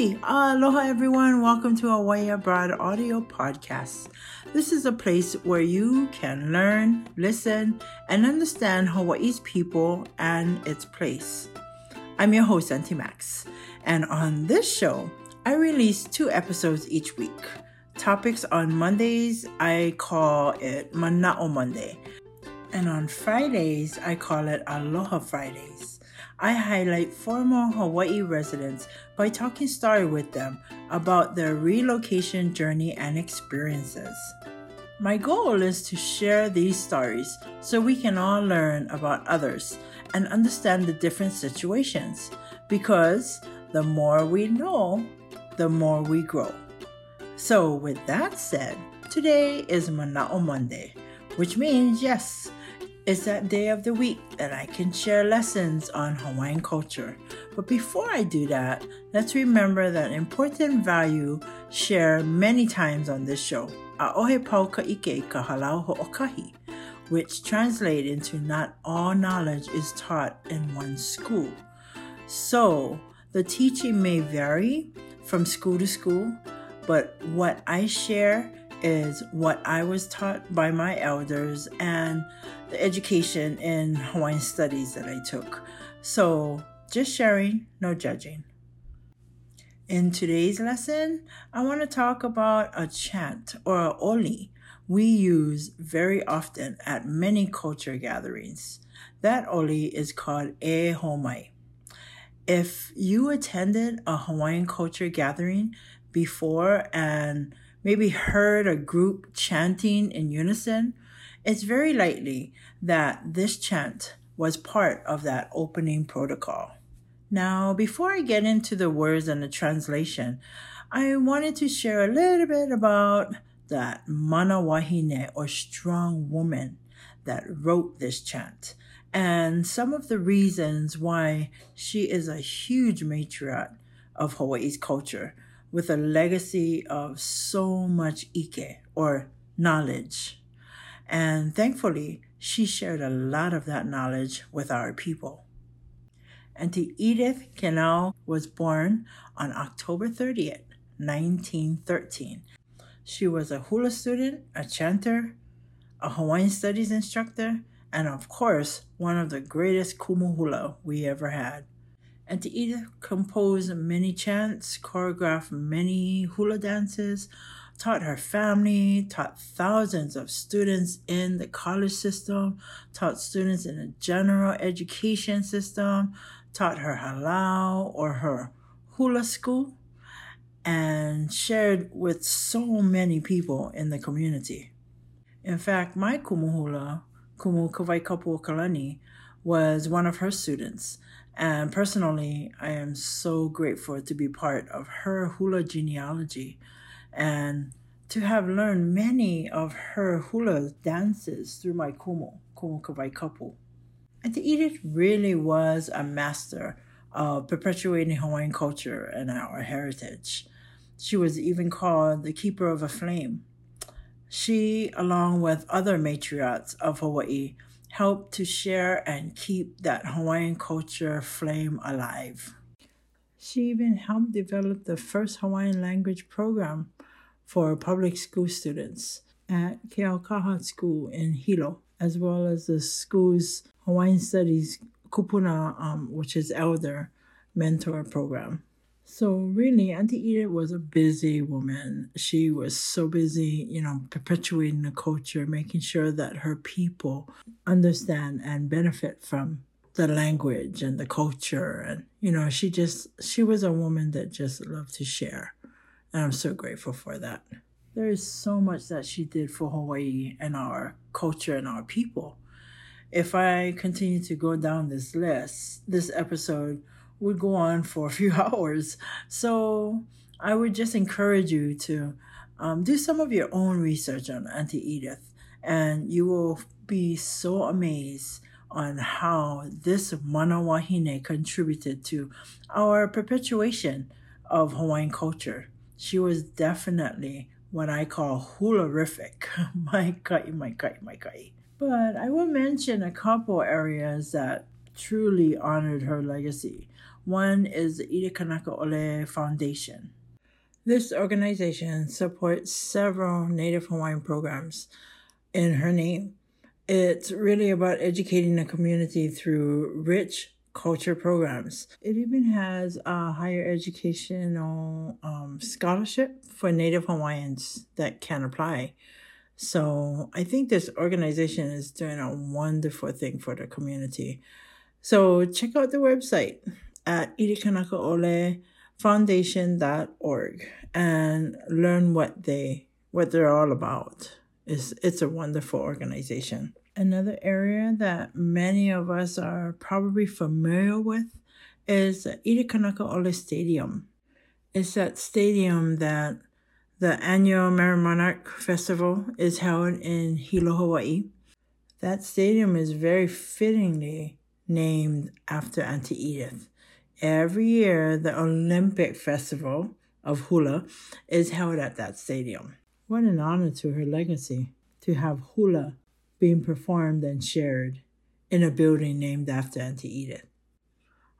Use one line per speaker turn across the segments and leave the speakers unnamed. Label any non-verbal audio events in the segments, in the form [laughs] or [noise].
Aloha everyone, welcome to Hawaii Abroad Audio Podcast. This is a place where you can learn, listen, and understand Hawaii's people and its place. I'm your host, Auntie Max, and on this show, I release two episodes each week. Topics on Mondays, I call it Mana'o Monday, and on Fridays, I call it Aloha Fridays. I highlight former Hawaii residents by talking story with them about their relocation journey and experiences. My goal is to share these stories so we can all learn about others and understand the different situations because the more we know, the more we grow. So, with that said, today is Mana'o Monday, which means yes, it's that day of the week that I can share lessons on Hawaiian culture. But before I do that, let's remember that important value shared many times on this show. A'ohe pau ike ka halau ho'okahi, which translate into not all knowledge is taught in one school. So, the teaching may vary from school to school, but what I share is what I was taught by my elders and the education in Hawaiian studies that I took. So, just sharing, no judging. In today's lesson, I want to talk about a chant or a oli we use very often at many culture gatherings. That oli is called e homai. If you attended a Hawaiian culture gathering before and maybe heard a group chanting in unison, it's very likely that this chant was part of that opening protocol. Now, before I get into the words and the translation, I wanted to share a little bit about that mana wahine or strong woman that wrote this chant and some of the reasons why she is a huge matriarch of Hawaii's culture with a legacy of so much ike or knowledge. And thankfully, she shared a lot of that knowledge with our people. Auntie Edith Kenau was born on October 30th, 1913. She was a hula student, a chanter, a Hawaiian studies instructor, and of course, one of the greatest kumu hula we ever had. Auntie Edith compose many chants, choreograph many hula dances, taught her family, taught thousands of students in the college system, taught students in the general education system, taught her halau or her hula school, and shared with so many people in the community. In fact, my kumuhula, Kumu Kawai Kapu Kalani, was one of her students and personally, I am so grateful to be part of her hula genealogy and to have learned many of her hula dances through my kumu, kumu kawai kapu. Auntie Edith really was a master of perpetuating Hawaiian culture and our heritage. She was even called the keeper of a flame. She, along with other matriarchs of Hawaii, help to share and keep that Hawaiian culture flame alive. She even helped develop the first Hawaiian language program for public school students at Keaukaha School in Hilo, as well as the school's Hawaiian Studies Kupuna, um, which is elder mentor program. So really, Auntie Edith was a busy woman. She was so busy, you know, perpetuating the culture, making sure that her people understand and benefit from the language and the culture. And, you know, she just, she was a woman that just loved to share. And I'm so grateful for that. There is so much that she did for Hawaii and our culture and our people. If I continue to go down this list, this episode would go on for a few [laughs] hours. So I would just encourage you to um, do some of your own research on Auntie Edith, and you will be so amazed on how this mana wahine contributed to our perpetuation of Hawaiian culture. She was definitely what I call hula-rific. [laughs] my kai, my kai, my kai. But I will mention a couple areas that truly honored her legacy. One is the Edith Kanaka'ole Foundation. This organization supports several Native Hawaiian programs in her name. It's really about educating the community through rich culture programs. It even has a higher educational um, scholarship for Native Hawaiians that can apply. So I think this organization is doing a wonderful thing for the community. So check out the website at edithkanakaolefoundation.org and learn what they what they're all about. It's, it's a wonderful organization. Another area that many of us are probably familiar with is the Edith Kanaka'ole Stadium. It's that stadium that the annual Monarch Festival is held in Hilo, Hawaii. That stadium is very fittingly named after Auntie Edith. Every year, the Olympic Festival of Hula is held at that stadium. What an honor to her legacy to have hula being performed and shared in a building named after Auntie Edith.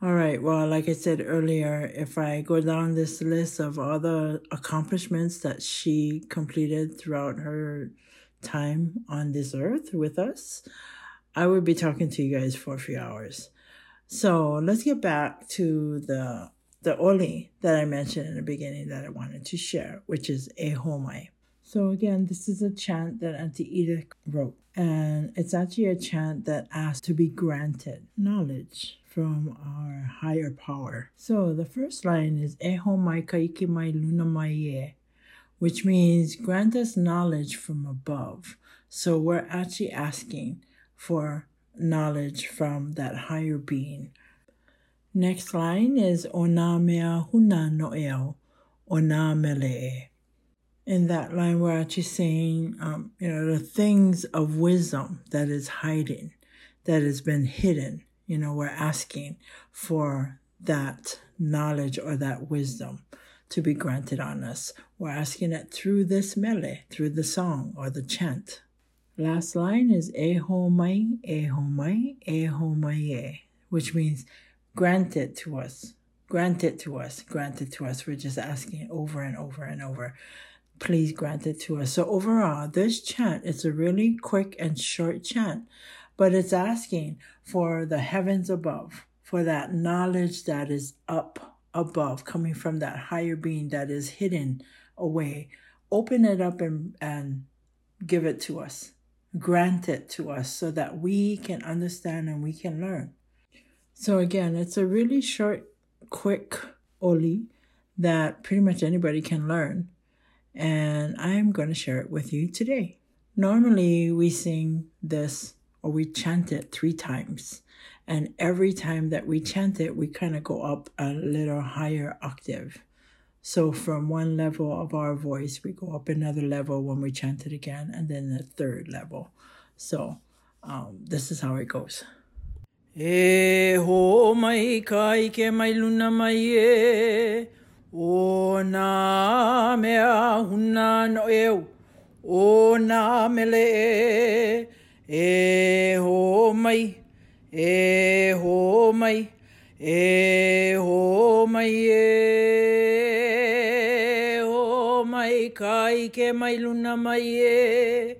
All right, well, like I said earlier, if I go down this list of all the accomplishments that she completed throughout her time on this earth with us, I would be talking to you guys for a few hours. So let's get back to the the oli that I mentioned in the beginning that I wanted to share, which is ehomai. So again, this is a chant that Auntie Edith wrote, and it's actually a chant that asks to be granted knowledge from our higher power. So the first line is ehomai kaiki mai luna mai which means grant us knowledge from above. So we're actually asking for knowledge from that higher being. Next line is Ona mea huna no'eo, Ona mele'e. In that line, we're actually saying, um, you know, the things of wisdom that is hiding, that has been hidden. You know, we're asking for that knowledge or that wisdom to be granted on us. We're asking it through this mele, through the song or the chant. Last line is eho mai, eho mai, eho mai, which means grant it to us, grant it to us, grant it to us. We're just asking over and over and over. Please grant it to us. So overall, this chant is a really quick and short chant, but it's asking for the heavens above, for that knowledge that is up above, coming from that higher being that is hidden away. Open it up and, and give it to us grant it to us so that we can understand and we can learn. So, again, it's a really short, quick oli that pretty much anybody can learn. And I'm going to share it with you today. Normally, we sing this or we chant it three times. And every time that we chant it, we kind of go up a little higher octave. So from one level of our voice, we go up another level when we chant it again, and then the third level. So um, this is how it goes. E ho mai kai ke mai luna mai e O na mea huna no eu O na mele e E ho mai E ho mai E ho mai e Ho mai kai ke mai luna mai e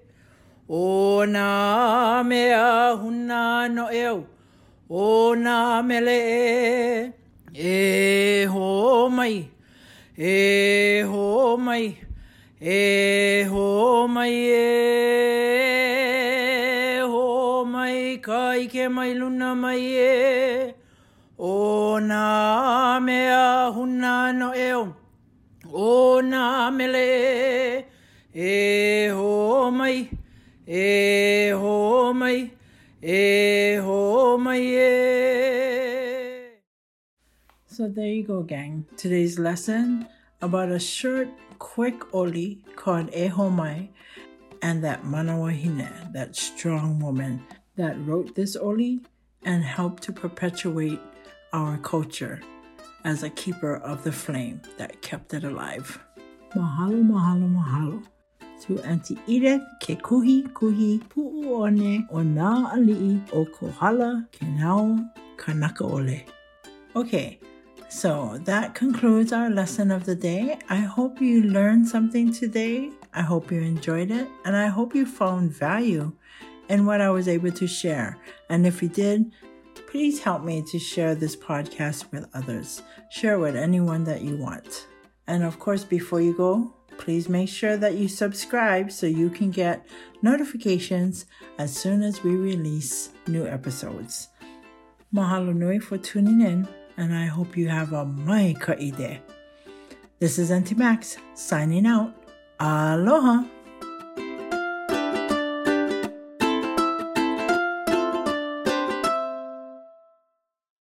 O nā mea huna no eo, o nā mele e, e ho mai, e ho mai, e ho o nā mele e ho mai, E ho mai, e ho mai e. So there you go, gang. Today's lesson about a short, quick oli called E ho mai and that Manawahine, that strong woman that wrote this oli and helped to perpetuate our culture as a keeper of the flame that kept it alive. Mahalo, mahalo, mahalo to Auntie Edith ke kuhi kuhi pu'u o nā ali'i o Kohala ke kanaka ole. Okay, so that concludes our lesson of the day. I hope you learned something today. I hope you enjoyed it, and I hope you found value in what I was able to share. And if you did, please help me to share this podcast with others. Share with anyone that you want. And of course, before you go, please make sure that you subscribe so you can get notifications as soon as we release new episodes. Mahalo nui for tuning in, and I hope you have a mai kaide. This is Auntie Max signing out. Aloha.